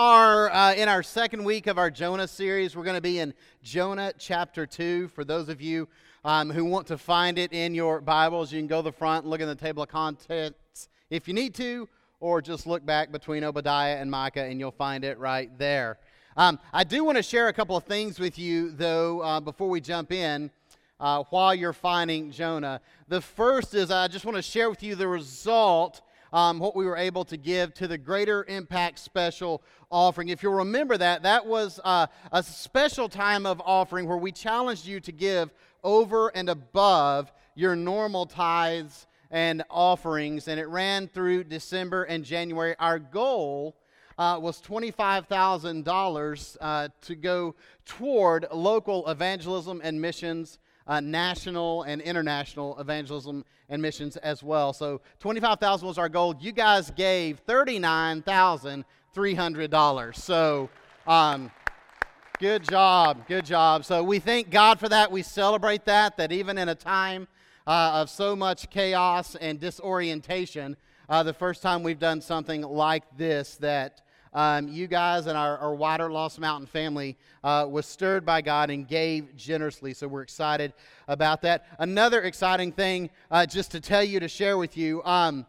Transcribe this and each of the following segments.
are uh, in our second week of our Jonah series. We're going to be in Jonah chapter 2. For those of you um, who want to find it in your Bibles, you can go to the front and look in the table of contents if you need to, or just look back between Obadiah and Micah and you'll find it right there. Um, I do want to share a couple of things with you, though, uh, before we jump in. Uh, while you're finding Jonah. The first is I just want to share with you the result um, what we were able to give to the Greater Impact Special offering. If you'll remember that, that was uh, a special time of offering where we challenged you to give over and above your normal tithes and offerings, and it ran through December and January. Our goal uh, was $25,000 uh, to go toward local evangelism and missions uh, national and international evangelism and missions as well. So 25,000 was our goal. You guys gave $39,300. So um, good job, good job. So we thank God for that. We celebrate that, that even in a time uh, of so much chaos and disorientation, uh, the first time we've done something like this that um, you guys and our, our wider Lost Mountain family uh, was stirred by God and gave generously. So we're excited about that. Another exciting thing, uh, just to tell you, to share with you, um,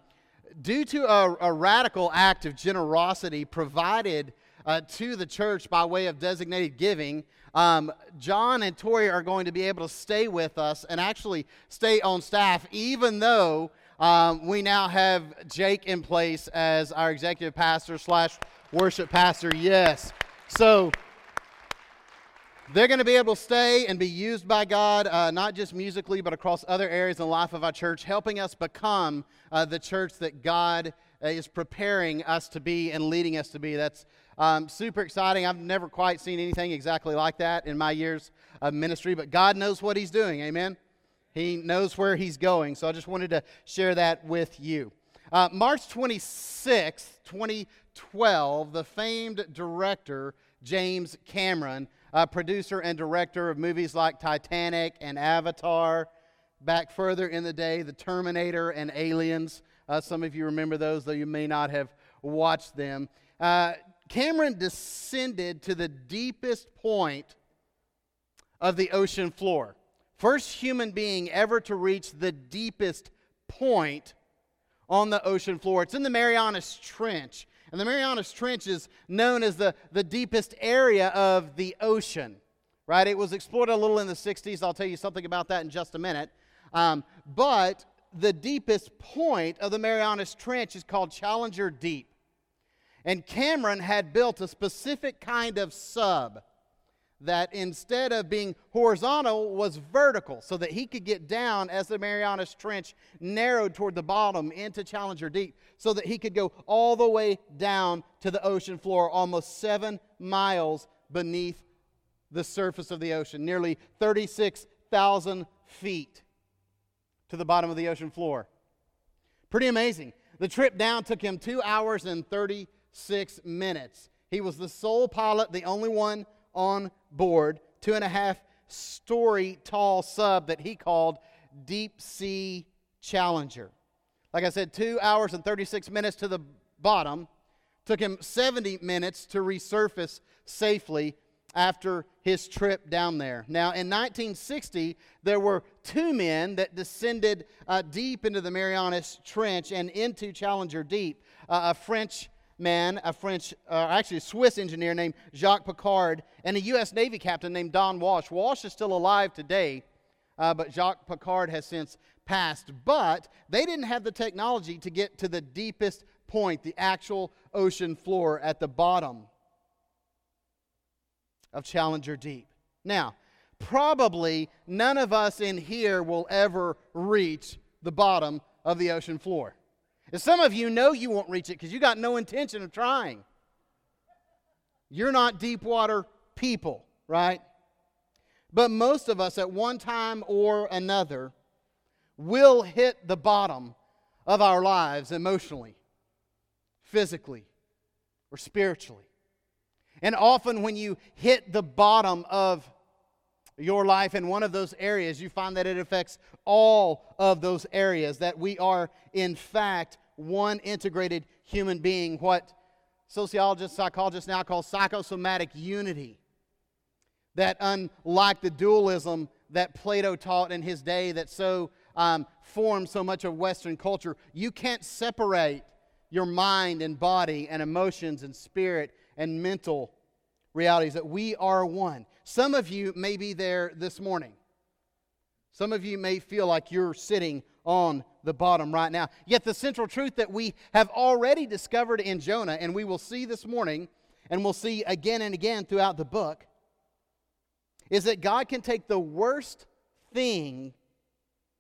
due to a, a, radical act of generosity provided uh, to the church by way of designated giving, um, John and Tori are going to be able to stay with us and actually stay on staff, even though um, we now have Jake in place as our executive pastor slash worship pastor. Yes. So they're going to be able to stay and be used by God, uh, not just musically, but across other areas in the life of our church, helping us become uh, the church that God uh, is preparing us to be and leading us to be. That's um, super exciting. I've never quite seen anything exactly like that in my years of ministry, but God knows what He's doing. Amen. He knows where He's going. So I just wanted to share that with you. Uh, March 26, 2012, the famed director James Cameron, producer and director of movies like Titanic and Avatar, back further in the day, The Terminator and Aliens. Uh, some of you remember those, though you may not have watched them. Uh, Cameron descended to the deepest point of the ocean floor. First human being ever to reach the deepest point on the ocean floor. It's in the Marianas Trench. And the Marianas Trench is known as the, the deepest area of the ocean, right? It was explored a little in the 60s. I'll tell you something about that in just a minute. Um, but the deepest point of the Marianas Trench is called Challenger Deep. And Cameron had built a specific kind of sub that instead of being horizontal was vertical so that he could get down as the Marianas Trench narrowed toward the bottom into Challenger Deep so that he could go all the way down to the ocean floor almost seven miles beneath the surface of the ocean, nearly 36,000 feet to the bottom of the ocean floor. Pretty amazing. The trip down took him two hours and 36 minutes. He was the sole pilot, the only one on board, two and a half story tall sub that he called Deep Sea Challenger. Like I said, two hours and 36 minutes to the bottom. Took him 70 minutes to resurface safely after his trip down there. Now, in 1960, there were two men that descended uh, deep into the Marianas Trench and into Challenger Deep. Uh, a French man, a French, uh, actually a Swiss engineer named Jacques Piccard, and a U.S. Navy captain named Don Walsh. Walsh is still alive today, uh, but Jacques Piccard has since passed. But they didn't have the technology to get to the deepest point, the actual ocean floor at the bottom of Challenger Deep. Now, probably none of us in here will ever reach the bottom of the ocean floor. And some of you know you won't reach it because you got no intention of trying. You're not deep water people, right? But most of us at one time or another will hit the bottom of our lives emotionally, physically, or spiritually. And often when you hit the bottom of your life in one of those areas, you find that it affects all of those areas, that we are, in fact, one integrated human being, what sociologists, psychologists now call psychosomatic unity. That, unlike the dualism that Plato taught in his day that so um, formed so much of Western culture, you can't separate your mind and body and emotions and spirit and mental realities, that we are one. Some of you may be there this morning. Some of you may feel like you're sitting on the bottom right now. Yet, the central truth that we have already discovered in Jonah, and we will see this morning, and we'll see again and again throughout the book, is that God can take the worst thing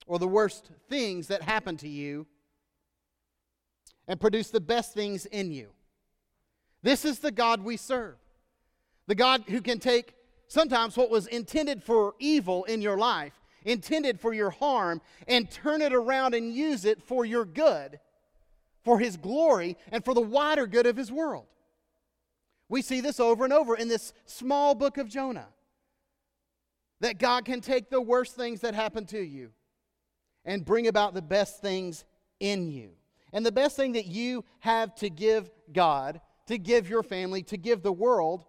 or the worst things that happen to you and produce the best things in you. This is the God we serve. The God who can take sometimes what was intended for evil in your life, intended for your harm, and turn it around and use it for your good, for His glory, and for the wider good of His world. We see this over and over in this small book of Jonah. That God can take the worst things that happen to you and bring about the best things in you. And the best thing that you have to give God, to give your family, to give the world,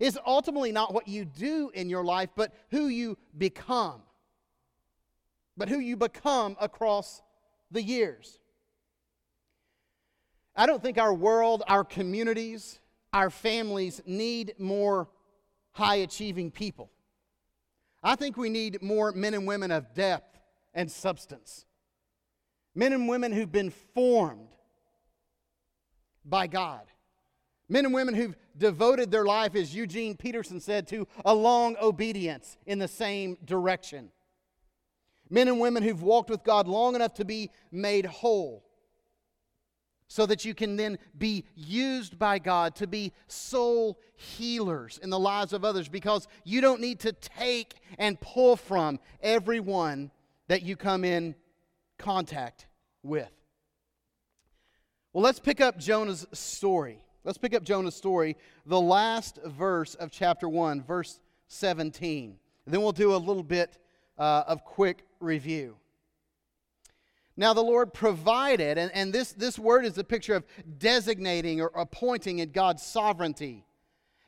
is ultimately not what you do in your life, but who you become. But who you become across the years. I don't think our world, our communities, our families need more high achieving people. I think we need more men and women of depth and substance. Men and women who've been formed by God. Men and women who've devoted their life, as Eugene Peterson said, to a long obedience in the same direction. Men and women who've walked with God long enough to be made whole so that you can then be used by God to be soul healers in the lives of others because you don't need to take and pull from everyone that you come in contact with. Well, let's pick up Jonah's story. Let's pick up Jonah's story, the last verse of chapter 1, verse 17. And then we'll do a little bit uh, of quick review. Now, the Lord provided, and, and this, this word is a picture of designating or appointing in God's sovereignty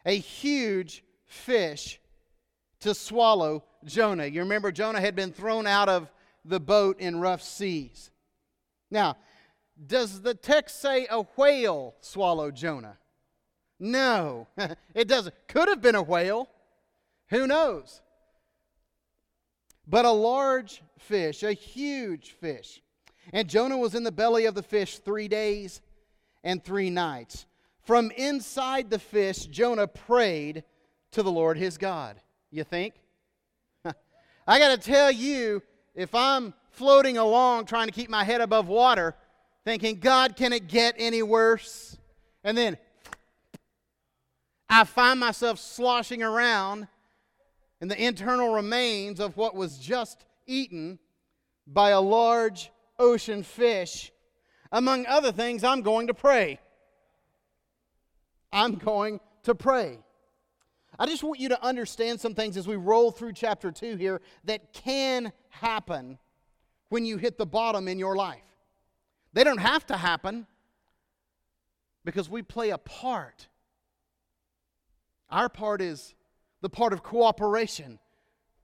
a huge fish to swallow Jonah. You remember, Jonah had been thrown out of the boat in rough seas. Now, does the text say a whale swallowed Jonah? No, it doesn't. Could have been a whale. Who knows? But a large fish, a huge fish. And Jonah was in the belly of the fish three days and three nights. From inside the fish, Jonah prayed to the Lord his God. You think? I got to tell you, if I'm floating along trying to keep my head above water, thinking, God, can it get any worse? And then I find myself sloshing around in the internal remains of what was just eaten by a large ocean fish. Among other things, I'm going to pray. I'm going to pray. I just want you to understand some things as we roll through chapter 2 here that can happen when you hit the bottom in your life. They don't have to happen because we play a part. Our part is the part of cooperation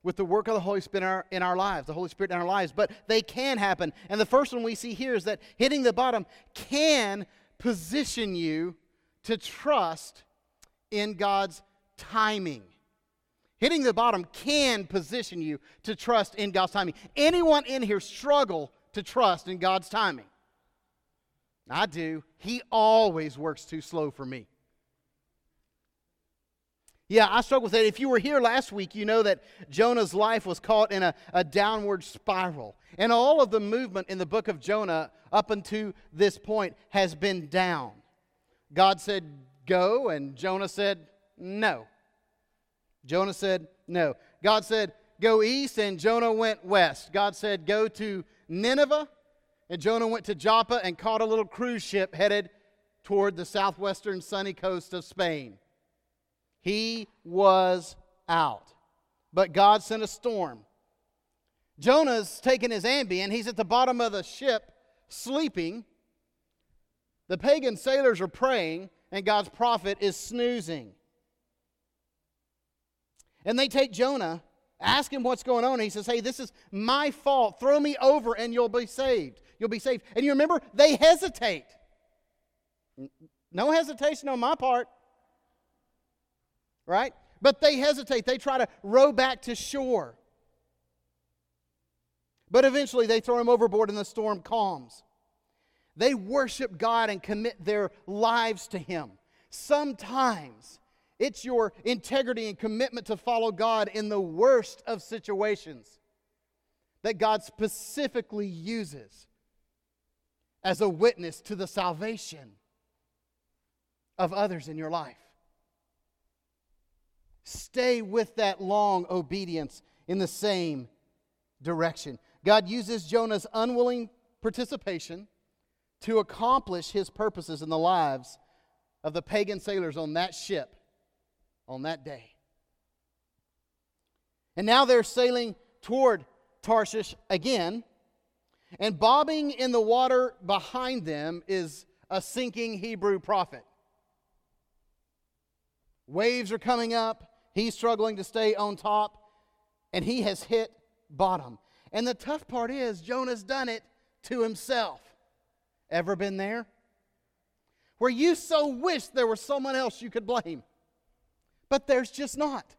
with the work of the Holy Spirit in our, in our lives, the Holy Spirit in our lives, but they can happen. And the first one we see here is that hitting the bottom can position you to trust in God's timing. Hitting the bottom can position you to trust in God's timing. Anyone in here struggle to trust in God's timing? I do. He always works too slow for me. Yeah, I struggle with that. If you were here last week, you know that Jonah's life was caught in a, a downward spiral. And all of the movement in the book of Jonah up until this point has been down. God said, Go, and Jonah said, No. Jonah said, No. God said, Go east, and Jonah went west. God said, Go to Nineveh, and Jonah went to Joppa and caught a little cruise ship headed toward the southwestern sunny coast of Spain. He was out. But God sent a storm. Jonah's taking his Ambien. He's at the bottom of the ship sleeping. The pagan sailors are praying, and God's prophet is snoozing. And they take Jonah, ask him what's going on. He says, Hey, this is my fault. Throw me over and you'll be saved. You'll be saved. And you remember, they hesitate. No hesitation on my part. Right? But they hesitate. They try to row back to shore. But eventually they throw him overboard and the storm calms. They worship God and commit their lives to Him. Sometimes it's your integrity and commitment to follow God in the worst of situations that God specifically uses as a witness to the salvation of others in your life. Stay with that long obedience in the same direction. God uses Jonah's unwilling participation to accomplish his purposes in the lives of the pagan sailors on that ship on that day. And now they're sailing toward Tarshish again, and bobbing in the water behind them is a sinking Hebrew prophet. Waves are coming up, he's struggling to stay on top, and he has hit bottom. And the tough part is, Jonah's done it to himself. Ever been there? Where you so wish there was someone else you could blame, but there's just not.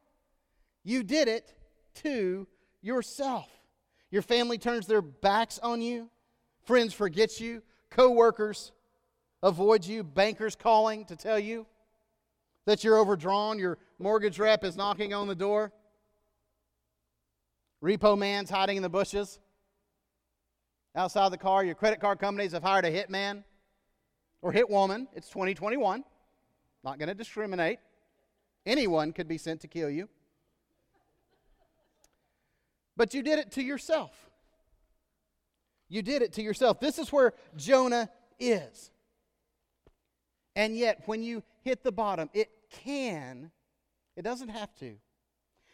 You did it to yourself. Your family turns their backs on you, friends forget you, coworkers avoid you, bankers calling to tell you that you're overdrawn, your mortgage rep is knocking on the door, repo man's hiding in the bushes outside the car. Your credit card companies have hired a hitman or hit woman. It's 2021. Not going to discriminate. Anyone could be sent to kill you. But you did it to yourself. You did it to yourself. This is where Jonah is. And yet, when you hit the bottom, it can, it doesn't have to,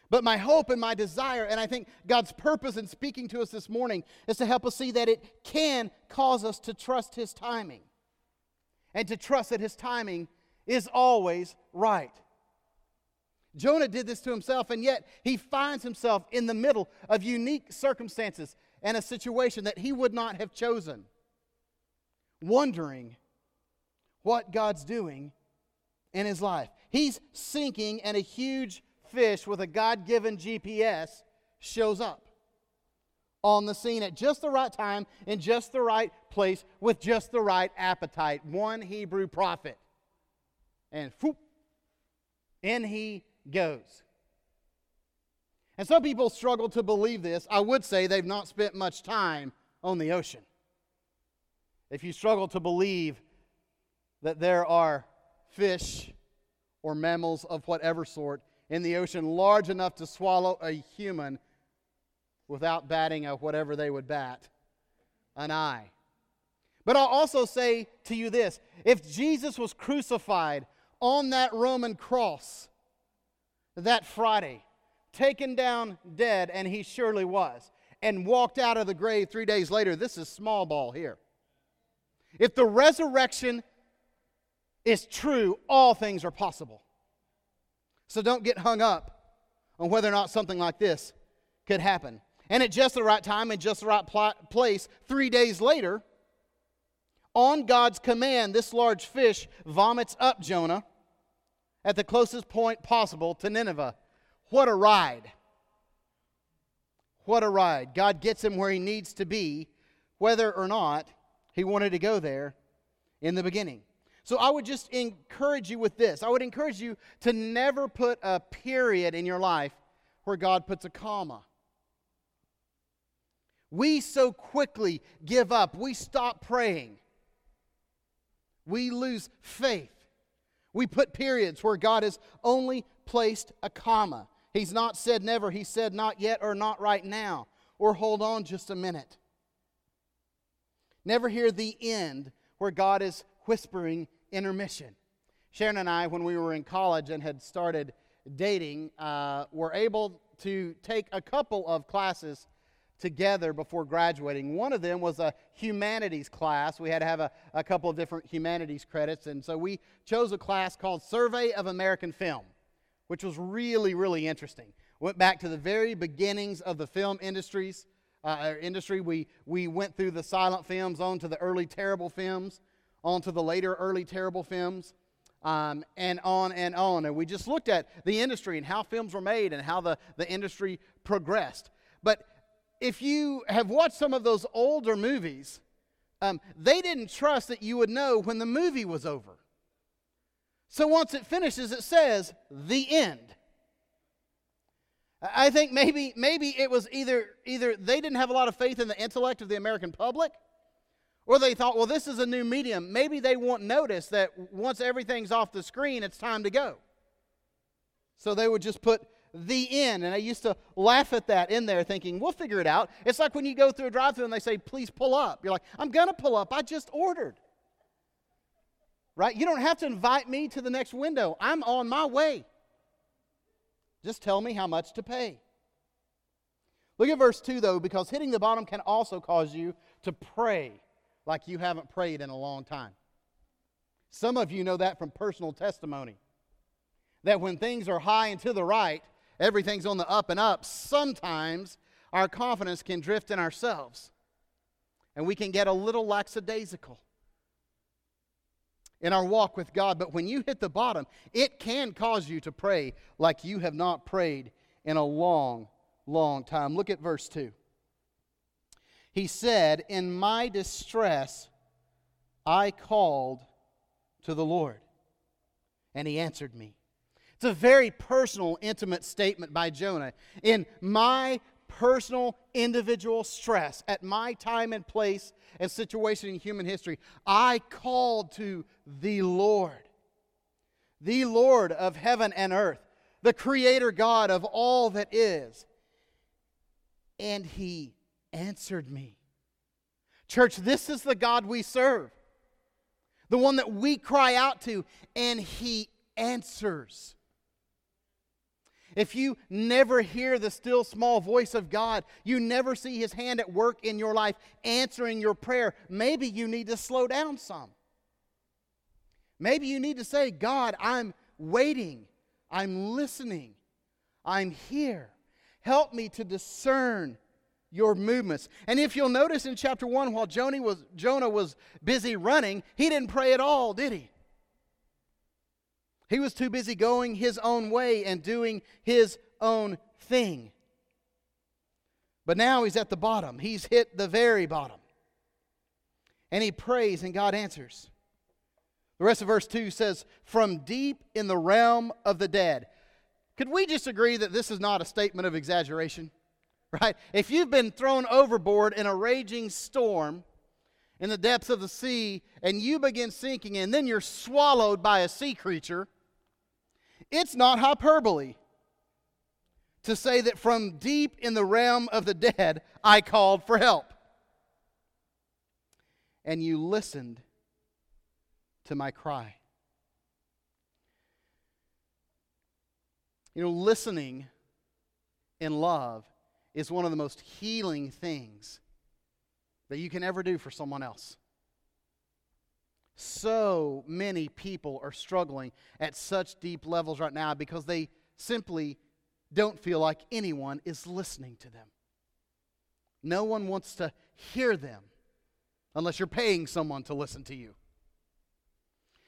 but my hope and my desire, and I think God's purpose in speaking to us this morning, is to help us see that it can cause us to trust His timing and to trust that His timing is always right. Jonah did this to himself, and yet he finds himself in the middle of unique circumstances and a situation that he would not have chosen, wondering what God's doing in his life. He's sinking, and a huge fish with a God given GPS shows up on the scene at just the right time, in just the right place, with just the right appetite. One Hebrew prophet. And whoop, in he goes. And some people struggle to believe this. I would say they've not spent much time on the ocean. If you struggle to believe that there are fish or mammals of whatever sort in the ocean large enough to swallow a human without batting a whatever they would bat an eye. But I'll also say to you this if Jesus was crucified on that Roman cross that Friday, taken down dead, and he surely was, and walked out of the grave three days later, this is small ball here. If the resurrection is true, all things are possible. So don't get hung up on whether or not something like this could happen. And at just the right time, in just the right pl- place, three days later, on God's command, this large fish vomits up Jonah at the closest point possible to Nineveh. What a ride! What a ride. God gets him where he needs to be, whether or not he wanted to go there in the beginning. So I would just encourage you with this. I would encourage you to never put a period in your life where God puts a comma. We so quickly give up, we stop praying, we lose faith. We put periods where God has only placed a comma. He's not said never, He said not yet or not right now, or hold on just a minute. Never hear the end where God is whispering intermission. Sharon and I, when we were in college and had started dating, uh, were able to take a couple of classes together before graduating. One of them was a humanities class. We had to have a, a couple of different humanities credits, and so we chose a class called Survey of American Film, which was really, really interesting. Went back to the very beginnings of the film industries. Uh, industry. We, we went through the silent films on to the early terrible films, on to the later early terrible films, um, and on and on. And we just looked at the industry and how films were made and how the, the industry progressed. But if you have watched some of those older movies, um, they didn't trust that you would know when the movie was over. So once it finishes, it says, the end. I think maybe, maybe it was either, either they didn't have a lot of faith in the intellect of the American public, or they thought, well, this is a new medium. Maybe they won't notice that once everything's off the screen, it's time to go. So they would just put the end. And I used to laugh at that in there, thinking, we'll figure it out. It's like when you go through a drive through and they say, please pull up. You're like, I'm going to pull up. I just ordered. Right? You don't have to invite me to the next window. I'm on my way. Just tell me how much to pay. Look at verse 2, though, because hitting the bottom can also cause you to pray like you haven't prayed in a long time. Some of you know that from personal testimony. That when things are high and to the right, everything's on the up and up, sometimes our confidence can drift in ourselves and we can get a little lackadaisical in our walk with God. But when you hit the bottom, it can cause you to pray like you have not prayed in a long, long time. Look at verse 2. He said, In my distress, I called to the Lord, and he answered me. It's a very personal, intimate statement by Jonah. In my personal, individual stress, at my time and place and situation in human history, I called to the Lord, the Lord of heaven and earth, the Creator God of all that is. And He answered me. Church, this is the God we serve, the one that we cry out to, and He answers. If you never hear the still small voice of God, you never see His hand at work in your life answering your prayer, maybe you need to slow down some. Maybe you need to say, God, I'm waiting, I'm listening, I'm here. Help me to discern your movements. And if you'll notice in chapter 1, while Jonah was, Jonah was busy running, he didn't pray at all, did he? He was too busy going his own way and doing his own thing. But now he's at the bottom. He's hit the very bottom. And he prays, and God answers. The rest of verse 2 says, From deep in the realm of the dead. Could we just agree that this is not a statement of exaggeration? Right? If you've been thrown overboard in a raging storm in the depths of the sea and you begin sinking and then you're swallowed by a sea creature, it's not hyperbole to say that from deep in the realm of the dead, I called for help. And you listened to my cry. You know, listening in love is one of the most healing things that you can ever do for someone else. So many people are struggling at such deep levels right now because they simply don't feel like anyone is listening to them. No one wants to hear them unless you're paying someone to listen to you.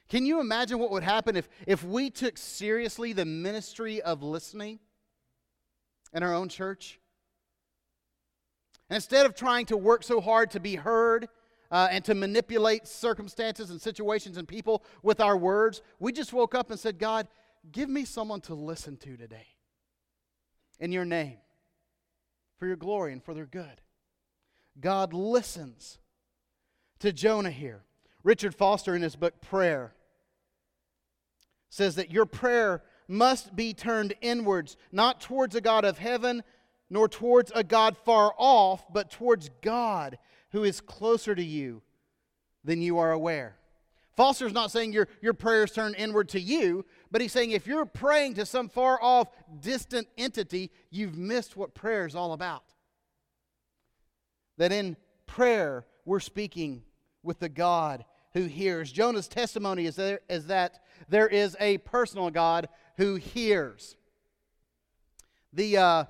Can you imagine what would happen if, if we took seriously the ministry of listening in our own church? And instead of trying to work so hard to be heard uh, and to manipulate circumstances and situations and people with our words, we just woke up and said, God, give me someone to listen to today in your name, for your glory and for their good. God listens to Jonah here. Richard Foster, in his book Prayer, says that your prayer must be turned inwards, not towards a God of heaven, nor towards a God far off, but towards God who is closer to you than you are aware. Foster's not saying your, your prayers turn inward to you, but he's saying if you're praying to some far off, distant entity, you've missed what prayer is all about. that in prayer we're speaking with the God who hears. Jonah's testimony is, there, is that there is a personal God who hears. The uh,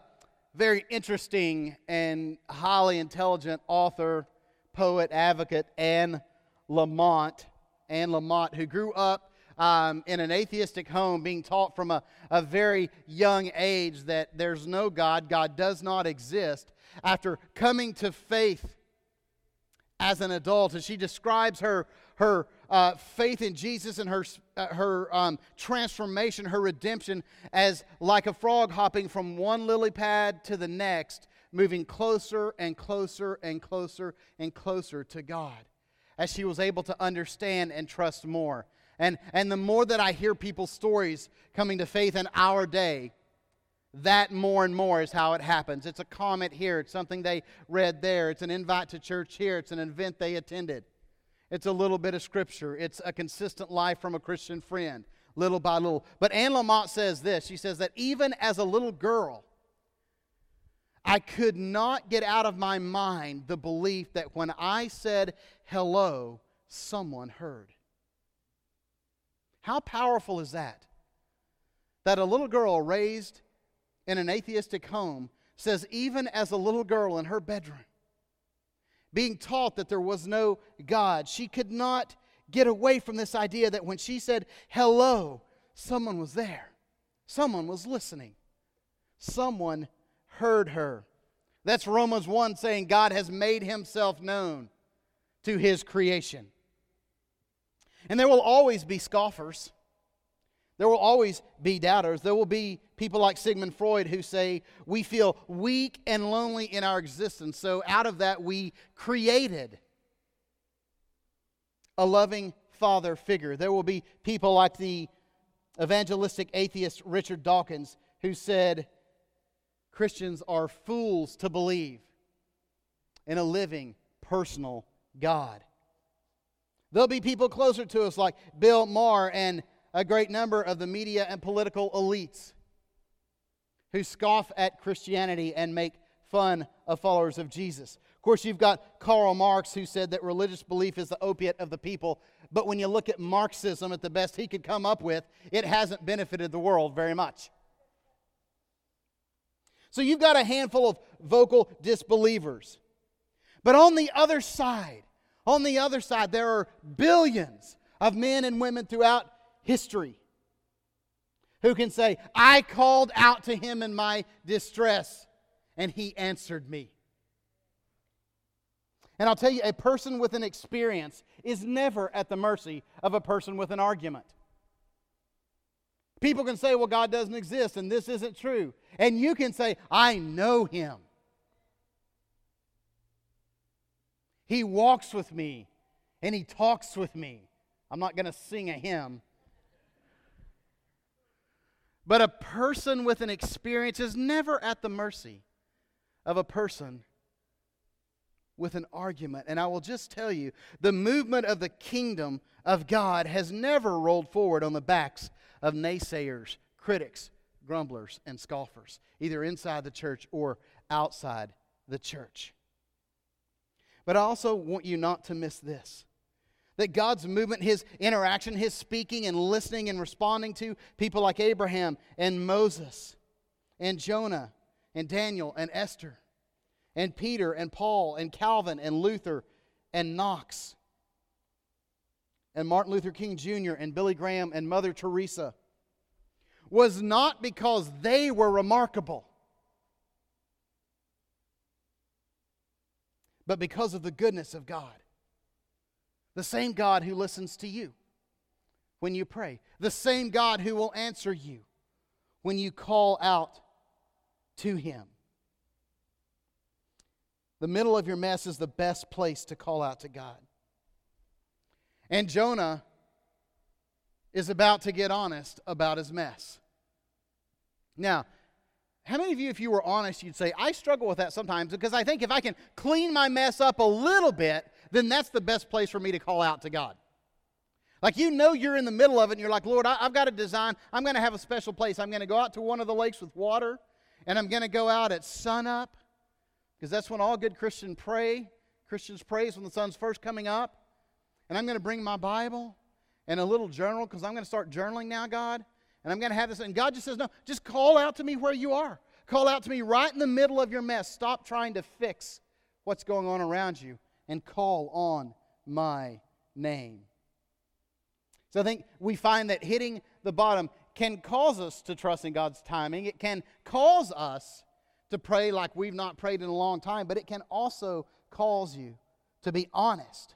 very interesting and highly intelligent author, poet, advocate, Anne Lamott, Anne Lamott, who grew up um, in an atheistic home, being taught from a, a very young age that there's no God, God does not exist, after coming to faith as an adult. And she describes her, her uh, faith in Jesus and her, uh, her um, transformation, her redemption, as like a frog hopping from one lily pad to the next, moving closer and closer and closer and closer to God as she was able to understand and trust more. And, and the more that I hear people's stories coming to faith in our day, that more and more is how it happens. It's a comment here, it's something they read there, it's an invite to church here, it's an event they attended. It's a little bit of scripture, it's a consistent life from a Christian friend, little by little. But Anne Lamott says this she says that even as a little girl, I could not get out of my mind the belief that when I said hello, someone heard. How powerful is that? That a little girl raised in an atheistic home says, even as a little girl in her bedroom, being taught that there was no God, she could not get away from this idea that when she said hello, someone was there, someone was listening, someone heard her. That's Romans 1 saying God has made himself known to his creation. And there will always be scoffers. There will always be doubters. There will be people like Sigmund Freud who say we feel weak and lonely in our existence. So, out of that, we created a loving father figure. There will be people like the evangelistic atheist Richard Dawkins who said Christians are fools to believe in a living, personal God. There'll be people closer to us like Bill Maher and a great number of the media and political elites who scoff at Christianity and make fun of followers of Jesus. Of course, you've got Karl Marx who said that religious belief is the opiate of the people. But when you look at Marxism at the best he could come up with, it hasn't benefited the world very much. So you've got a handful of vocal disbelievers. But on the other side, on the other side, there are billions of men and women throughout history who can say, I called out to him in my distress, and he answered me. And I'll tell you, a person with an experience is never at the mercy of a person with an argument. People can say, well, God doesn't exist and this isn't true. And you can say, I know him. He walks with me and he talks with me. I'm not going to sing a hymn, but a person with an experience is never at the mercy of a person with an argument. And I will just tell you the movement of the kingdom of God has never rolled forward on the backs of naysayers, critics, grumblers, and scoffers, either inside the church or outside the church. But I also want you not to miss this that God's movement, his interaction, his speaking and listening and responding to people like Abraham and Moses and Jonah and Daniel and Esther and Peter and Paul and Calvin and Luther and Knox and Martin Luther King Jr. and Billy Graham and Mother Teresa was not because they were remarkable, but because of the goodness of God. The same God who listens to you when you pray. The same God who will answer you when you call out to Him. The middle of your mess is the best place to call out to God. And Jonah is about to get honest about his mess. Now, how many of you, if you were honest, you'd say, I struggle with that sometimes because I think if I can clean my mess up a little bit, then that's the best place for me to call out to God. Like you know you're in the middle of it and you're like, Lord, I, have got a design. I'm going to have a special place. I'm going to go out to one of the lakes with water and I'm going to go out at sunup because that's when all good Christians pray. Christians praise when the sun's first coming up. And I'm going to bring my Bible and a little journal because I'm going to start journaling now, God. And I'm going to have this. And God just says, No, just call out to me where you are. Call out to me right in the middle of your mess. Stop trying to fix what's going on around you and call on my name. So I think we find that hitting the bottom can cause us to trust in God's timing. It can cause us to pray like we've not prayed in a long time, but it can also cause you to be honest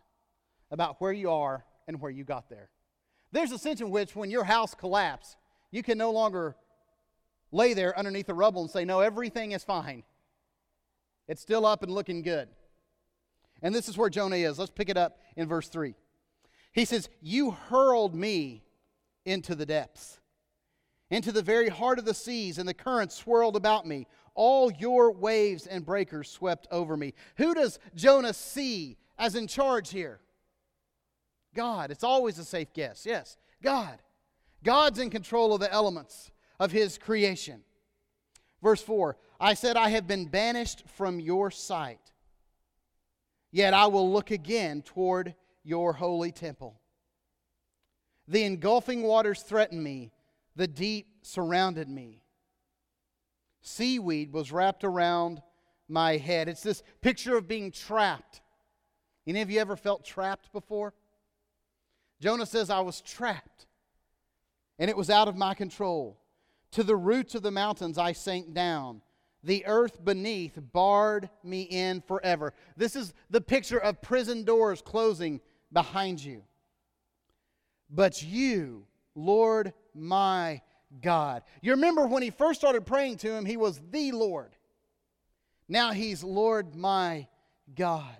about where you are and where you got there. There's a sense in which when your house collapsed, you can no longer lay there underneath the rubble and say, No, everything is fine. It's still up and looking good. And this is where Jonah is. Let's pick it up in verse 3. He says, You hurled me into the depths, into the very heart of the seas, and the currents swirled about me. All your waves and breakers swept over me. Who does Jonah see as in charge here? God. It's always a safe guess. Yes, God. God's in control of the elements of his creation. Verse 4 I said, I have been banished from your sight, yet I will look again toward your holy temple. The engulfing waters threatened me, the deep surrounded me. Seaweed was wrapped around my head. It's this picture of being trapped. Any of you ever felt trapped before? Jonah says, I was trapped, and it was out of my control. To the roots of the mountains I sank down. The earth beneath barred me in forever. This is the picture of prison doors closing behind you. But you, Lord my God. You remember when he first started praying to him, he was the Lord. Now he's Lord my God.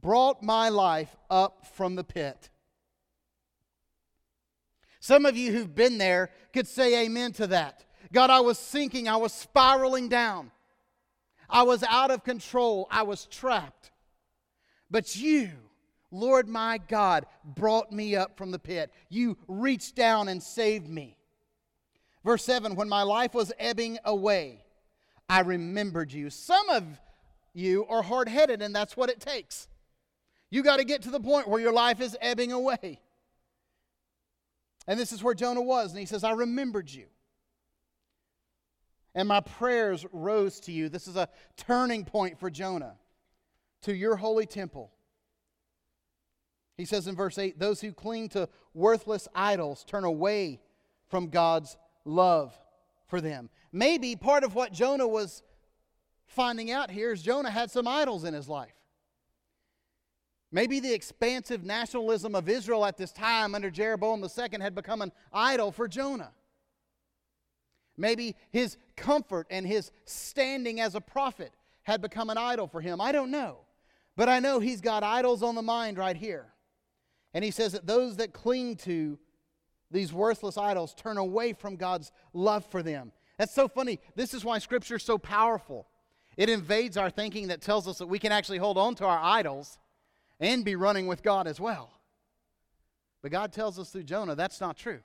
Brought my life up from the pit. Some of you who've been there could say amen to that. God, I was sinking, I was spiraling down, I was out of control, I was trapped. But you, Lord my God, brought me up from the pit. You reached down and saved me. Verse 7 When my life was ebbing away, I remembered you. Some of you are hard headed, and that's what it takes. You got to get to the point where your life is ebbing away. And this is where Jonah was. And he says, I remembered you. And my prayers rose to you. This is a turning point for Jonah to your holy temple. He says in verse 8 Those who cling to worthless idols turn away from God's love for them. Maybe part of what Jonah was finding out here is Jonah had some idols in his life. Maybe the expansive nationalism of Israel at this time under Jeroboam II had become an idol for Jonah. Maybe his comfort and his standing as a prophet had become an idol for him. I don't know. But I know he's got idols on the mind right here. And he says that those that cling to these worthless idols turn away from God's love for them. That's so funny. This is why Scripture is so powerful. It invades our thinking that tells us that we can actually hold on to our idols and be running with God as well. But God tells us through Jonah that's not true.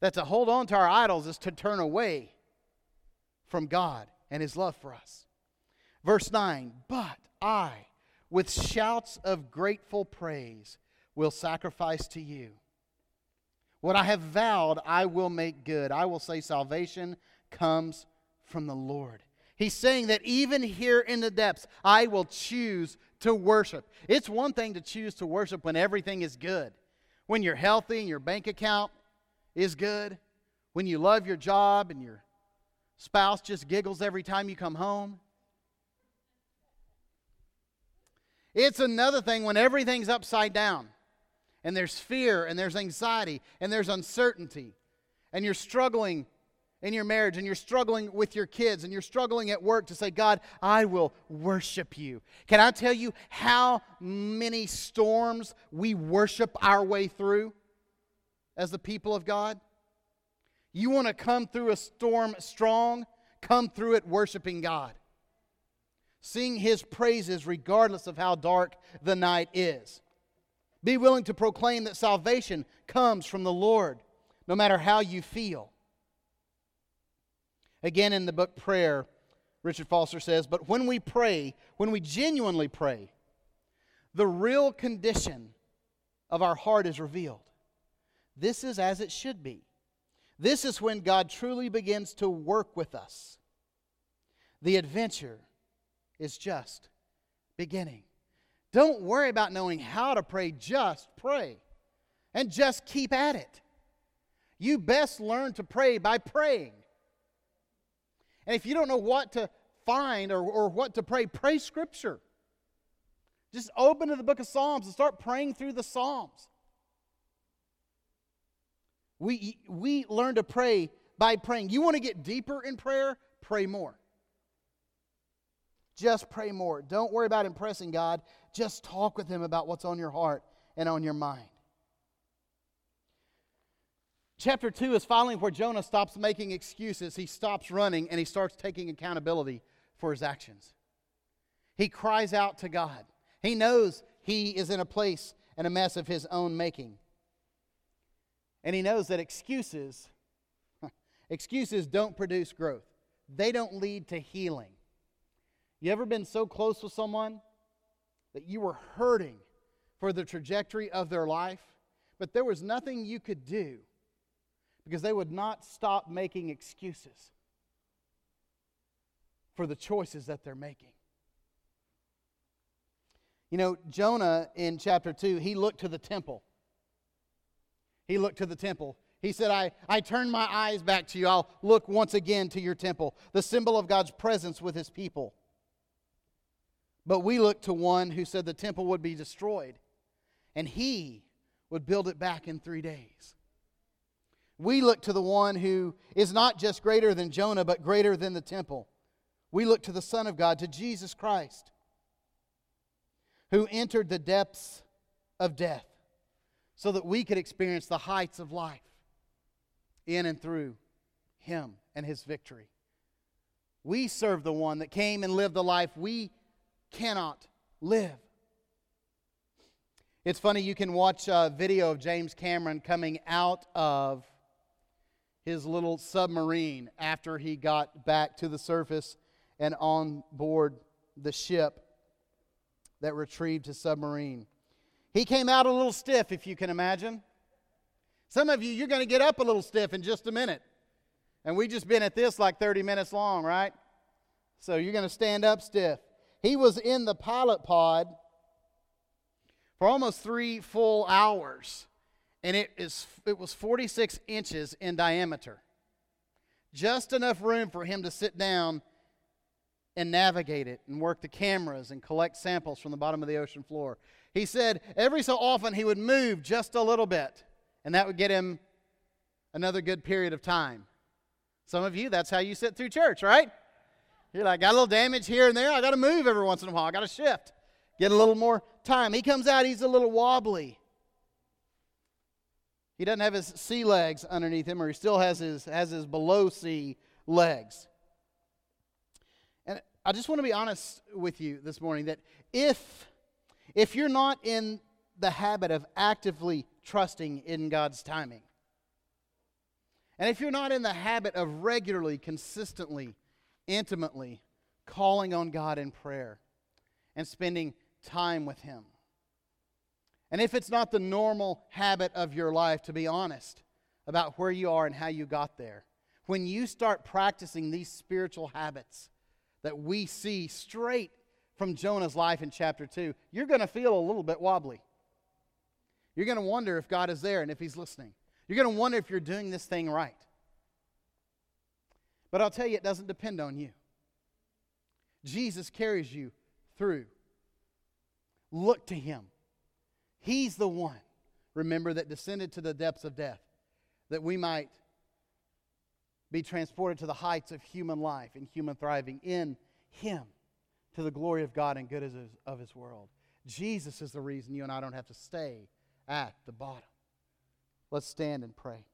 That to hold on to our idols is to turn away from God and His love for us. Verse 9, but I, with shouts of grateful praise, will sacrifice to you. What I have vowed, I will make good. I will say, Salvation comes from the Lord. He's saying that even here in the depths, I will choose to worship. It's one thing to choose to worship when everything is good, when you're healthy and your bank account is good, when you love your job and your spouse just giggles every time you come home. It's another thing when everything's upside down and there's fear and there's anxiety and there's uncertainty and you're struggling in your marriage and you're struggling with your kids and you're struggling at work to say, God, I will worship you. Can I tell you how many storms we worship our way through as the people of God? You want to come through a storm strong? Come through it worshiping God. Sing his praises regardless of how dark the night is. Be willing to proclaim that salvation comes from the Lord, no matter how you feel. Again, in the book Prayer, Richard Foster says, but when we pray, when we genuinely pray, the real condition of our heart is revealed. This is as it should be. This is when God truly begins to work with us. The adventure is just beginning. Don't worry about knowing how to pray, just pray. And just keep at it. You best learn to pray by praying. And if you don't know what to find or, or what to pray, pray Scripture. Just open to the book of Psalms and start praying through the Psalms. We, we learn to pray by praying. You want to get deeper in prayer? Pray more. Just pray more. Don't worry about impressing God. Just talk with Him about what's on your heart and on your mind. Chapter 2 is finally where Jonah stops making excuses. He stops running and he starts taking accountability for his actions. He cries out to God. He knows he is in a place and a mess of his own making. And he knows that excuses excuses don't produce growth. They don't lead to healing. You ever been so close with someone that you were hurting for the trajectory of their life, but there was nothing you could do because they would not stop making excuses for the choices that they're making. You know, Jonah in chapter 2, he looked to the temple. He looked to the temple. He said, I, I turn my eyes back to you. I'll look once again to your temple, the symbol of God's presence with his people. But we look to one who said the temple would be destroyed and he would build it back in three days. We look to the one who is not just greater than Jonah, but greater than the temple. We look to the Son of God, to Jesus Christ, who entered the depths of death so that we could experience the heights of life in and through Him and His victory. We serve the one that came and lived the life we cannot live. It's funny, you can watch a video of James Cameron coming out of his little submarine after he got back to the surface and on board the ship that retrieved his submarine. He came out a little stiff, if you can imagine. Some of you, you're going to get up a little stiff in just a minute. And we've just been at this like 30 minutes long, right? So you're going to stand up stiff. He was in the pilot pod for almost three full hours, and it, is, it was 46 inches in diameter. Just enough room for him to sit down and navigate it and work the cameras and collect samples from the bottom of the ocean floor. He said every so often he would move just a little bit, and that would get him another good period of time. Some of you, that's how you sit through church, right? You're like, got a little damage here and there. I got to move every once in a while. I got to shift, get a little more time. He comes out, he's a little wobbly. He doesn't have his sea legs underneath him, or he still has his, has his below sea legs. And I just want to be honest with you this morning that if if you're not in the habit of actively trusting in God's timing, and if you're not in the habit of regularly, consistently, intimately calling on God in prayer and spending time with Him, and if it's not the normal habit of your life to be honest about where you are and how you got there, when you start practicing these spiritual habits, that we see straight from Jonah's life in chapter 2, you're going to feel a little bit wobbly. You're going to wonder if God is there and if He's listening. You're going to wonder if you're doing this thing right. But I'll tell you, it doesn't depend on you. Jesus carries you through. Look to Him. He's the one, remember, that descended to the depths of death that we might be transported to the heights of human life and human thriving in Him to the glory of God and good of His world. Jesus is the reason you and I don't have to stay at the bottom. Let's stand and pray.